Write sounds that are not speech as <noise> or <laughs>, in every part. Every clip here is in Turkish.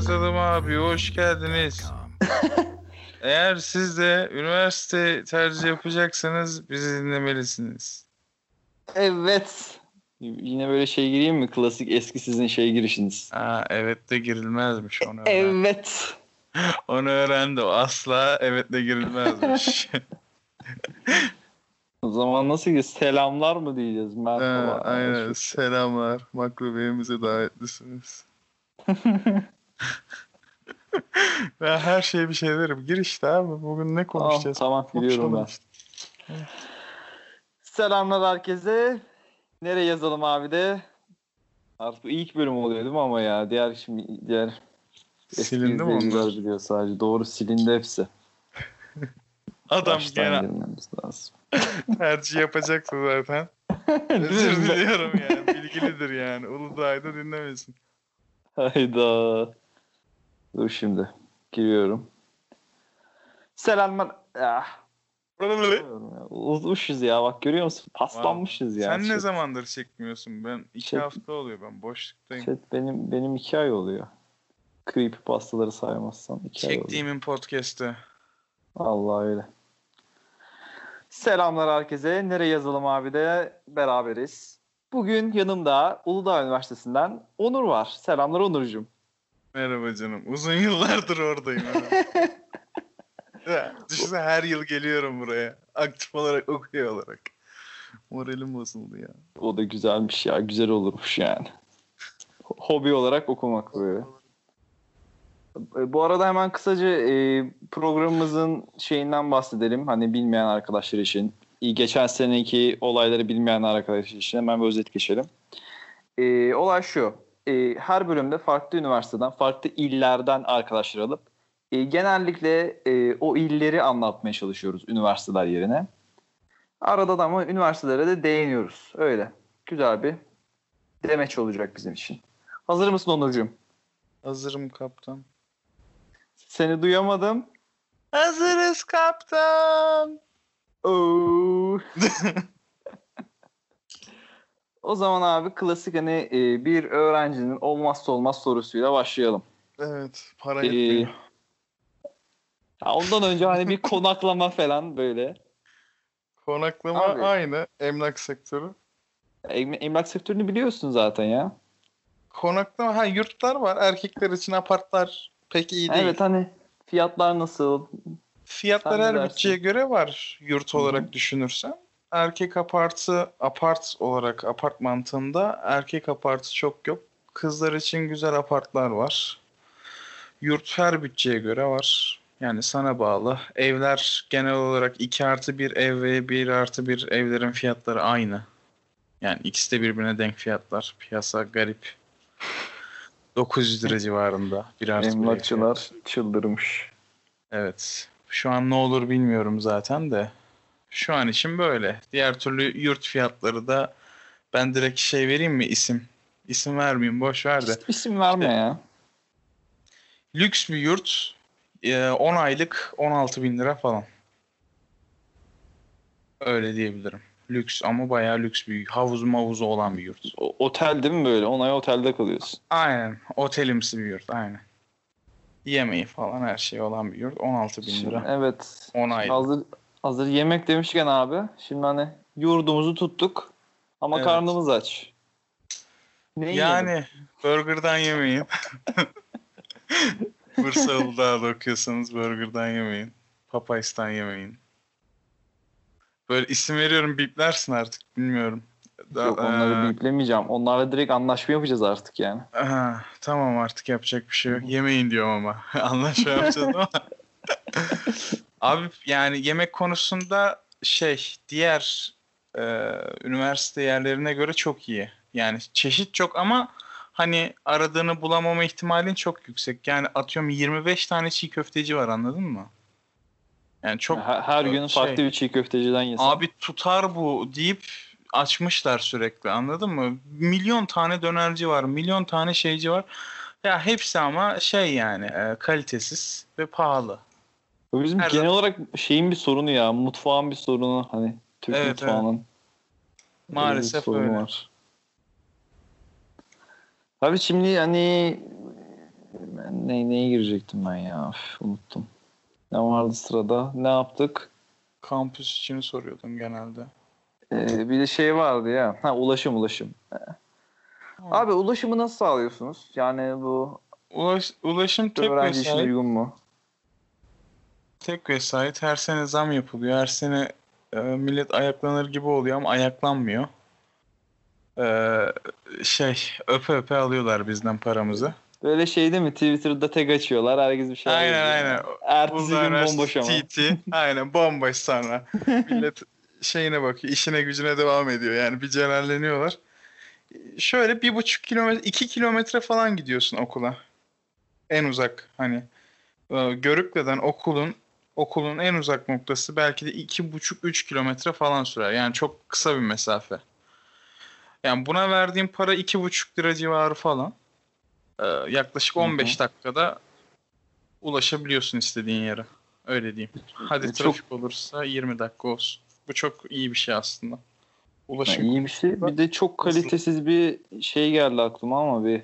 yazalım abi hoş geldiniz. <laughs> Eğer siz de üniversite tercih yapacaksanız bizi dinlemelisiniz. Evet. Yine böyle şey gireyim mi? Klasik eski sizin şey girişiniz. Aa, evet de girilmezmiş onu öğren. Evet. <laughs> Onu öğrendi o asla evet de girilmezmiş. <laughs> O zaman nasıl ki selamlar mı diyeceğiz? Ha, aynen selamlar maklubiyemize davetlisiniz. Ben her şeye bir şey derim. Gir işte abi bugün ne Tamam, konuşacağız? tamam gidiyorum ben. İşte. Selamlar herkese. Nereye yazalım abi de? Artık ilk bölüm oluyor değil mi ama ya? Diğer şimdi diğer Silindi mi onlar? biliyor sadece. Doğru silindi hepsi. <laughs> Adam Baştan gene lazım. <laughs> tercih yapacaktı zaten. <laughs> Özür diliyorum yani. Bilgilidir yani. Uludağ'da dinlemesin. Hayda. Dur şimdi. Giriyorum. Selamlar. Ah. Uzmuşuz ya bak görüyor musun? Paslanmışız ya. Sen ne Chat- zamandır çekmiyorsun? Ben iki Şey- hafta oluyor ben boşluktayım. chat benim benim iki ay oluyor. Creepy pastaları saymazsan iki ay oluyor. Çektiğimin podcast'ı. Allah öyle. Selamlar herkese. Nereye yazalım abi de beraberiz. Bugün yanımda Uludağ Üniversitesi'nden Onur var. Selamlar Onurcuğum. Merhaba canım. Uzun yıllardır oradayım. <laughs> Düşünsene her yıl geliyorum buraya. Aktif olarak okuyor olarak. Moralim bozuldu ya. O da güzelmiş ya. Güzel olurmuş yani. Hobi olarak okumak böyle. E, Bu arada hemen kısaca e, programımızın şeyinden bahsedelim. Hani bilmeyen arkadaşlar için. Geçen seneki olayları bilmeyen arkadaşlar için hemen bir özet geçelim. E, olay şu. E, her bölümde farklı üniversiteden, farklı illerden arkadaşlar alıp e, genellikle e, o illeri anlatmaya çalışıyoruz üniversiteler yerine. Arada da ama üniversitelere de değiniyoruz. Öyle. Güzel bir demeç olacak bizim için. Hazır mısın Onurcuğum? Hazırım kaptan. Seni duyamadım. Hazırız kaptan. Oo. <laughs> o zaman abi klasik hani e, bir öğrencinin olmazsa olmaz sorusuyla başlayalım. Evet. Para Ee, yetmiyor. ya ondan önce hani bir konaklama falan böyle. Konaklama Abi. aynı. Emlak sektörü. Em- Emlak sektörünü biliyorsun zaten ya. Konaklama ha yurtlar var. Erkekler için apartlar pek iyi değil. Evet hani fiyatlar nasıl? Fiyatlar Sen her dersin? bütçeye göre var yurt olarak düşünürsen. Erkek apartı apart olarak apart mantığında erkek apartı çok yok. Kızlar için güzel apartlar var. Yurt her bütçeye göre var. Yani sana bağlı. Evler genel olarak 2 artı 1 ev ve 1 artı 1 evlerin fiyatları aynı. Yani ikisi de birbirine denk fiyatlar. Piyasa garip. <laughs> 900 lira civarında. 1 artı 1 ev Emlakçılar çıldırmış. Evet. Şu an ne olur bilmiyorum zaten de. Şu an için böyle. Diğer türlü yurt fiyatları da ben direkt şey vereyim mi isim? İsim vermeyeyim boş ver de. İsim verme ya. Lüks bir yurt e, 10 aylık 16 bin lira falan. Öyle diyebilirim. Lüks ama bayağı lüks bir havuz mavuzu olan bir yurt. O- otel değil mi böyle? 10 ay otelde kalıyorsun. Aynen. Otelimsi bir yurt. Aynen. Yemeği falan her şey olan bir yurt. 16 bin Şimdi, lira. evet. 10 aylık. Hazır hazır yemek demişken abi. Şimdi hani yurdumuzu tuttuk ama Evet. karnımız aç. Ne yiyelim? Yani burgerdan yemeyin. <laughs> Bursa Uludağ'da okuyorsanız burgerdan yemeyin. Popeyes'tan yemeyin. Böyle isim veriyorum biplersin artık bilmiyorum. Da- Yok onları Ee, biplemeyeceğim. Onlarla direkt anlaşma yapacağız artık yani. aha, tamam artık yapacak bir şey yok. Yemeyin diyorum ama. <laughs> Anlaşma yapacağız ama. <laughs> Abi yani yemek konusunda şey diğer e, üniversite yerlerine göre çok iyi. Yani çeşit çok ama hani aradığını bulamama ihtimalin çok yüksek. Yani atıyorum 25 tane çiğ köfteci var anladın mı? Yani çok her, her gün şey- farklı bir çiğ köfteciden yesin. Abi tutar bu deyip açmışlar sürekli anladın mı? Milyon tane dönerci var, milyon tane şeyci var. Ya hepsi ama şey yani e, kalitesiz ve pahalı. Bu bizim her genel olarak şeyin bir sorunu ya. Mutfağın bir sorunu. Hani Türk Evet, mutfağının. Bir Maalesef sorunu öyle. Var. Abi şimdi hani ne, neye girecektim ben ya? Üf, unuttum. Ne vardı sırada? Ne yaptık? Kampüs için soruyordum genelde. Ee, bir de şey vardı ya. Ha ulaşım ulaşım. Abi ulaşımı nasıl sağlıyorsunuz? Yani bu Ulaş, ulaşım tek öğrenci için vesayet, uygun mu? Tek vesayet. Her sene zam yapılıyor. Her sene e, millet ayaklanır gibi oluyor ama ayaklanmıyor. E, şey öpe öpe alıyorlar bizden paramızı. Böyle şey değil mi? Twitter'da tag açıyorlar. Herkes bir şey Aynen, yazıyor. aynen. Ertesi Uludağ gün bomboş ama. TT. Aynen bomboş sonra. <laughs> Millet şeyine bakıyor. işine gücüne devam ediyor. Yani bir celalleniyorlar. Şöyle bir buçuk kilometre, iki kilometre falan gidiyorsun okula. En uzak hani. Görükle'den okulun okulun en uzak noktası belki de iki buçuk üç kilometre falan sürer. Yani çok kısa bir mesafe. Yani buna verdiğim para iki buçuk lira civarı falan. E, yaklaşık Hı hı. 15 dakikada ulaşabiliyorsun istediğin yere. Öyle diyeyim. Hadi Çok- trafik olursa 20 dakika olsun. Bu çok iyi bir şey aslında. Ulaşım. iyi bir şey. Bir de çok kalitesiz bir şey geldi aklıma ama bir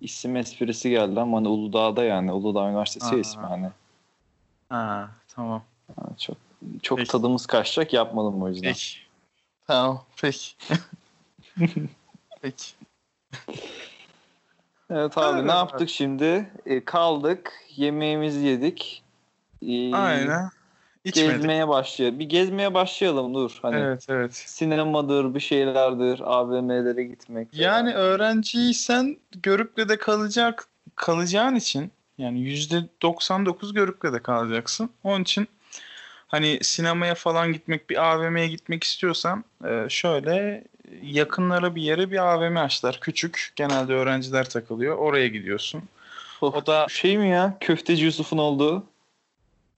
isim esprisi geldi ama hani Uludağ'da yani Uludağ Üniversitesi Aa. ismi hani. Ha, tamam. Çok çok Peki. tadımız kaçacak yapmadım o yüzden. Peki. Tamam. Peki. <laughs> Peki. Evet abi Evet, ne evet. yaptık şimdi? E, kaldık, yemeğimizi yedik. E, Aynen. İçmedik. Gezmeye başlayalım. Bir gezmeye başlayalım dur. Hani Evet evet. sinemadır, bir şeylerdir, AVM'lere gitmek. Yani öğrenciysen Görükle'de kalacak kalacağın için yani %99 Görükle'de kalacaksın. Onun için hani sinemaya falan gitmek, bir AVM'ye gitmek istiyorsan e, şöyle yakınlara bir yere bir AVM açtılar. Küçük. Genelde öğrenciler takılıyor. Oraya gidiyorsun. Of, O da şey mi ya? Köfteci Yusuf'un olduğu.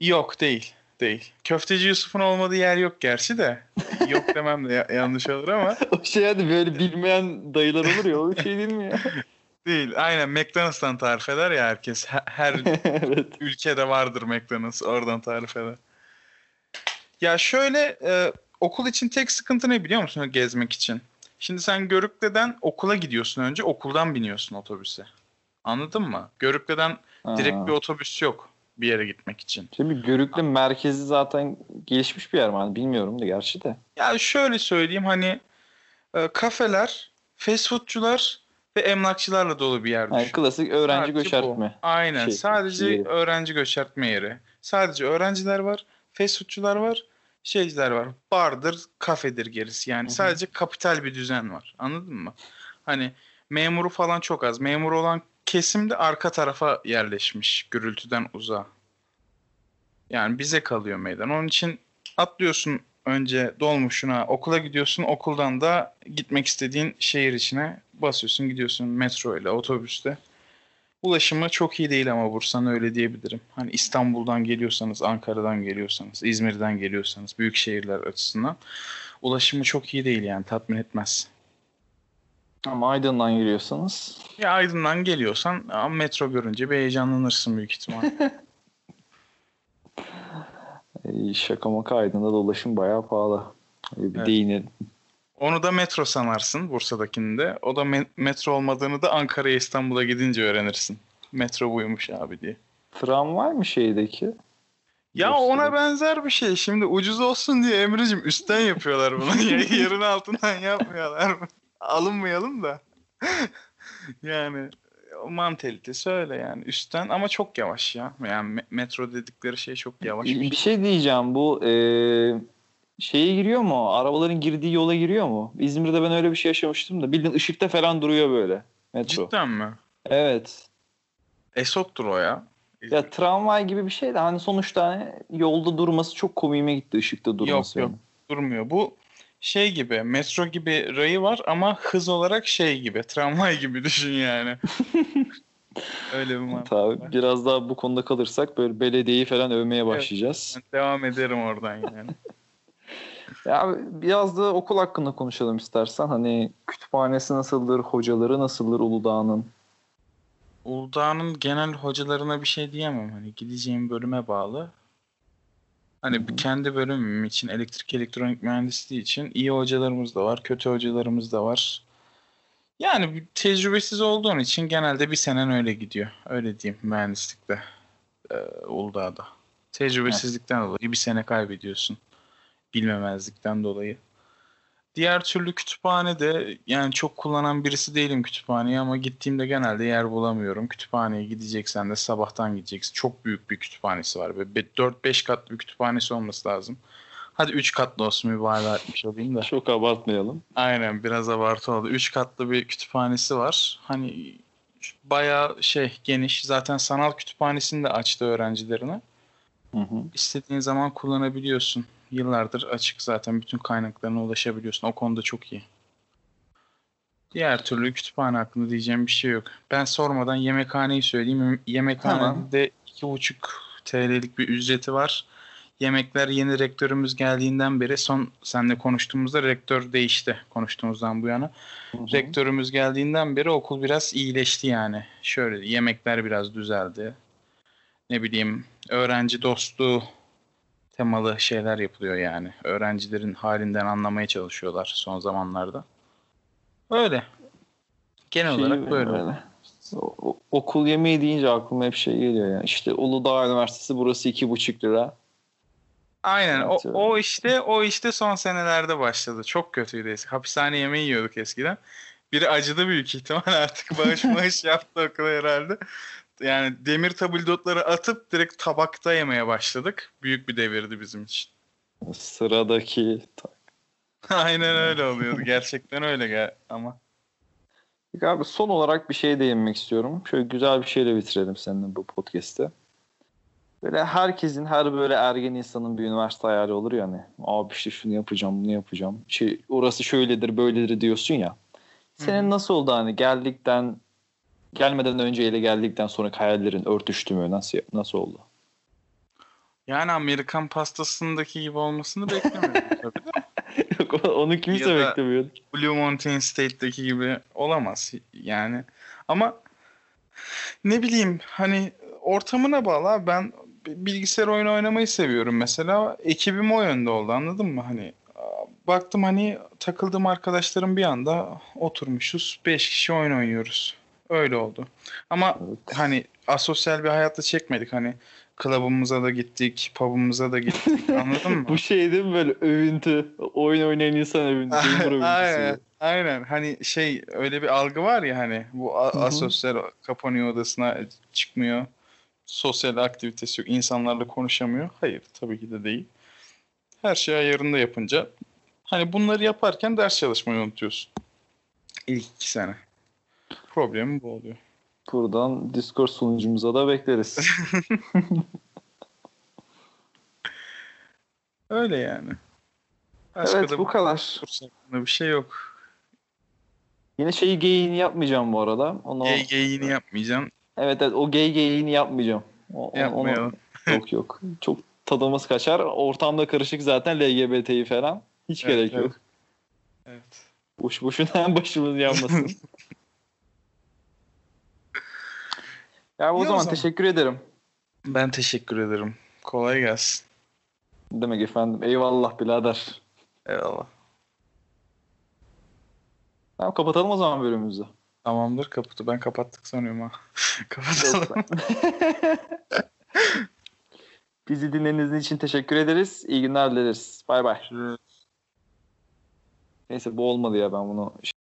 yok değil. Değil. Köfteci Yusuf'un olmadığı yer yok gerçi de. <laughs> Yok demem de ya- yanlış olur ama. o şey hadi böyle bilmeyen dayılar olur ya. O şey değil mi ya? <laughs> Değil. Aynen McDonald's'tan tarif eder ya herkes. He- Her <laughs> evet. ülkede vardır McDonald's. Oradan tarif eder. Ya şöyle e, okul için tek sıkıntı ne biliyor musun gezmek için? Şimdi sen Görükle'den okula gidiyorsun önce. Okuldan biniyorsun otobüse. Anladın mı? Görükle'den direkt Ha. bir otobüs yok bir yere gitmek için. Şimdi Görükle merkezi zaten gelişmiş bir yer mi? Hani bilmiyorum da gerçi de. Ya şöyle söyleyeyim hani e, kafeler, fast foodçular ve emlakçılarla dolu bir yer Yani düşün. klasik öğrenci Sadece bu. göçertme. Aynen. şey, Sadece yeri. öğrenci göçertme yeri. Sadece öğrenciler var, fast foodçular var, şeyciler var. Bardır, kafedir gerisi. Yani Hı hı. sadece kapital bir düzen var. Anladın mı? Hani memuru falan çok az. Memur olan kesim de arka tarafa yerleşmiş gürültüden uzağa. Yani bize kalıyor meydan. Onun için atlıyorsun önce dolmuşuna, okula gidiyorsun. Okuldan da gitmek istediğin şehir içine basıyorsun, gidiyorsun metro ile, otobüste. Ulaşımı çok iyi değil ama Bursa'nın öyle diyebilirim. Hani İstanbul'dan geliyorsanız, Ankara'dan geliyorsanız, İzmir'den geliyorsanız büyük şehirler açısından ulaşımı çok iyi değil yani tatmin etmez. Ama Aydın'dan yürüyorsanız Ya Aydın'dan geliyorsan metro görünce bir heyecanlanırsın büyük ihtimal. <laughs> <laughs> e, şaka maka Aydın'da da ulaşım bayağı pahalı. Bir Evet. değinelim. Onu da metro sanarsın Bursa'dakini de. O da me- metro olmadığını da Ankara'ya İstanbul'a gidince öğrenirsin. Metro buymuş abi diye. Tramvay mı şeydeki? Ya Bursa'da. ona benzer bir şey. Şimdi ucuz olsun diye Emre'cim üstten yapıyorlar bunu. <laughs> <laughs> Yarın altından yapmıyorlar mı? Alınmayalım da. <laughs> yani o mantalitesi öyle yani. Üstten ama çok yavaş ya. Yani me- metro dedikleri şey çok yavaş bir şey. şey diyeceğim bu e, şeye giriyor mu? Arabaların girdiği yola giriyor mu? İzmir'de ben öyle bir şey yaşamıştım da bildiğin ışıkta falan duruyor böyle metro. Cidden mi? Evet. Esot'tur o ya. Ya tramvay gibi bir şey de hani sonuçta hani yolda durması çok komiğime gitti ışıkta durması. yok. benim. durmuyor. Bu şey gibi metro gibi rayı var ama hız olarak şey gibi tramvay gibi düşün yani. <laughs> Öyle bir mantık. Tabii biraz daha bu konuda kalırsak böyle belediyeyi falan övmeye başlayacağız. Ben devam ederim oradan yani. <laughs> Ya biraz da okul hakkında konuşalım istersen. Hani kütüphanesi nasıldır, hocaları nasıldır Uludağ'ın? Uludağ'ın genel hocalarına bir şey diyemem. Hani gideceğim bölüme bağlı. Hani Hı hı. bir kendi bölümüm için elektrik elektronik mühendisliği için iyi hocalarımız da var, kötü hocalarımız da var. Yani tecrübesiz olduğun için genelde bir senen öyle gidiyor. Öyle diyeyim mühendislikte. Ee, Uludağ'da. Tecrübesizlikten dolayı bir sene kaybediyorsun. Bilmemezlikten dolayı. Diğer türlü kütüphanede yani çok kullanan birisi değilim kütüphaneyi ama gittiğimde genelde yer bulamıyorum. Kütüphaneye gideceksen de sabahtan gideceksin. Çok büyük bir kütüphanesi var. Ve 4-5 katlı bir kütüphanesi olması lazım. Hadi 3 katlı olsun mübalağa etmiş olayım da. Çok abartmayalım. Aynen biraz abartı oldu. 3 katlı bir kütüphanesi var. Hani bayağı şey geniş. Zaten sanal kütüphanesini de açtı öğrencilerine. Hı hı. İstediğin zaman kullanabiliyorsun. Yıllardır açık zaten bütün kaynaklarına ulaşabiliyorsun. O konuda çok iyi. Diğer türlü kütüphane hakkında diyeceğim bir şey yok. Ben sormadan yemekhaneyi söyleyeyim. Yemekhanede 2,5 TL'lik bir ücreti var. Yemekler yeni rektörümüz geldiğinden beri son seninle konuştuğumuzda rektör değişti konuştuğumuzdan bu yana. Hı hı. Rektörümüz geldiğinden beri okul biraz iyileşti yani. Şöyle yemekler biraz düzeldi. Ne bileyim öğrenci dostluğu temalı şeyler yapılıyor yani. Öğrencilerin halinden anlamaya çalışıyorlar son zamanlarda. Öyle. Genel Şey olarak böyle. böyle. O- okul yemeği deyince aklıma hep şey geliyor yani. İşte Uludağ Üniversitesi burası iki buçuk lira. Aynen. O, o işte o işte son senelerde başladı. Çok kötüydü eski. Hapishane yemeği yiyorduk eskiden. Biri acıdı büyük ihtimal <laughs> artık bağış <laughs> bağış yaptı okula herhalde. Yani demir tabldotları atıp direkt tabakta yemeye başladık. Büyük bir devirdi bizim için. <laughs> Sıradaki. Aynen öyle oluyordu. Gerçekten öyle gel ama. Abi son olarak bir şey değinmek istiyorum. Şöyle güzel bir şeyle bitirelim seninle bu podcast'i. Böyle herkesin, her böyle ergen insanın bir üniversite hayali olur ya hani. Abi işte şunu yapacağım, bunu yapacağım. Şey, orası şöyledir, böyledir diyorsun ya. Senin nasıl oldu hani geldikten, gelmeden önce ile geldikten sonra hayallerin örtüştü mü? Nasıl, nasıl oldu? Yani Amerikan pastasındaki gibi olmasını beklemiyordum <laughs> tabii de. Yok, Onu kimse Ya beklemiyordu. Blue Mountain State'deki gibi olamaz yani. Ama ne bileyim hani ortamına bağlı abi. Ben bilgisayar oyunu oynamayı seviyorum mesela. Ekibim o yönde oldu anladın mı? Hani baktım hani takıldığım arkadaşlarım bir anda oturmuşuz. 5 kişi oyun oynuyoruz. Öyle oldu. Ama Evet. hani asosyal bir hayatta çekmedik. Hani klubumuza da gittik, pub'umuza da gittik. <laughs> Anladın mı? Bu şey değil mi böyle övüntü? Oyun oynayan insan <laughs> övüntüsü. aynen, aynen. Hani şey öyle bir algı var ya hani bu asosyal kapanıyor odasına çıkmıyor. Sosyal aktivitesi yok. insanlarla konuşamıyor. Hayır tabii ki de değil. Her şey ayarında yapınca hani bunları yaparken ders çalışmayı unutuyorsun. İlk iki sene. Problemim bu oluyor. Buradan Discord sunucumuza da bekleriz. <laughs> Öyle yani. Başka evet bu kadar. bir şey yok. Yine şeyi geyiğini yapmayacağım bu arada. Onu, Gay gayini yapmayacağım. Evet evet o gay geyiğini yapmayacağım. O, Yapmayalım. onu- yok yok. Çok tadımız kaçar. Ortamda karışık zaten LGBT'yi falan. Hiç Evet, gerek evet. yok. Evet. Boş boşuna <laughs> başımız yanmasın. <laughs> ya o o zaman zaman. teşekkür ederim. Ben teşekkür ederim. Kolay gelsin. Demek efendim. Eyvallah birader. Eyvallah. Tamam kapatalım o zaman bölümümüzü. Tamamdır kapatı. Ben kapattık sanıyorum ha. <laughs> Kapatalım. <laughs> Bizi dinlediğiniz için teşekkür ederiz. İyi günler dileriz. Bay bay. Neyse bu olmadı ya ben bunu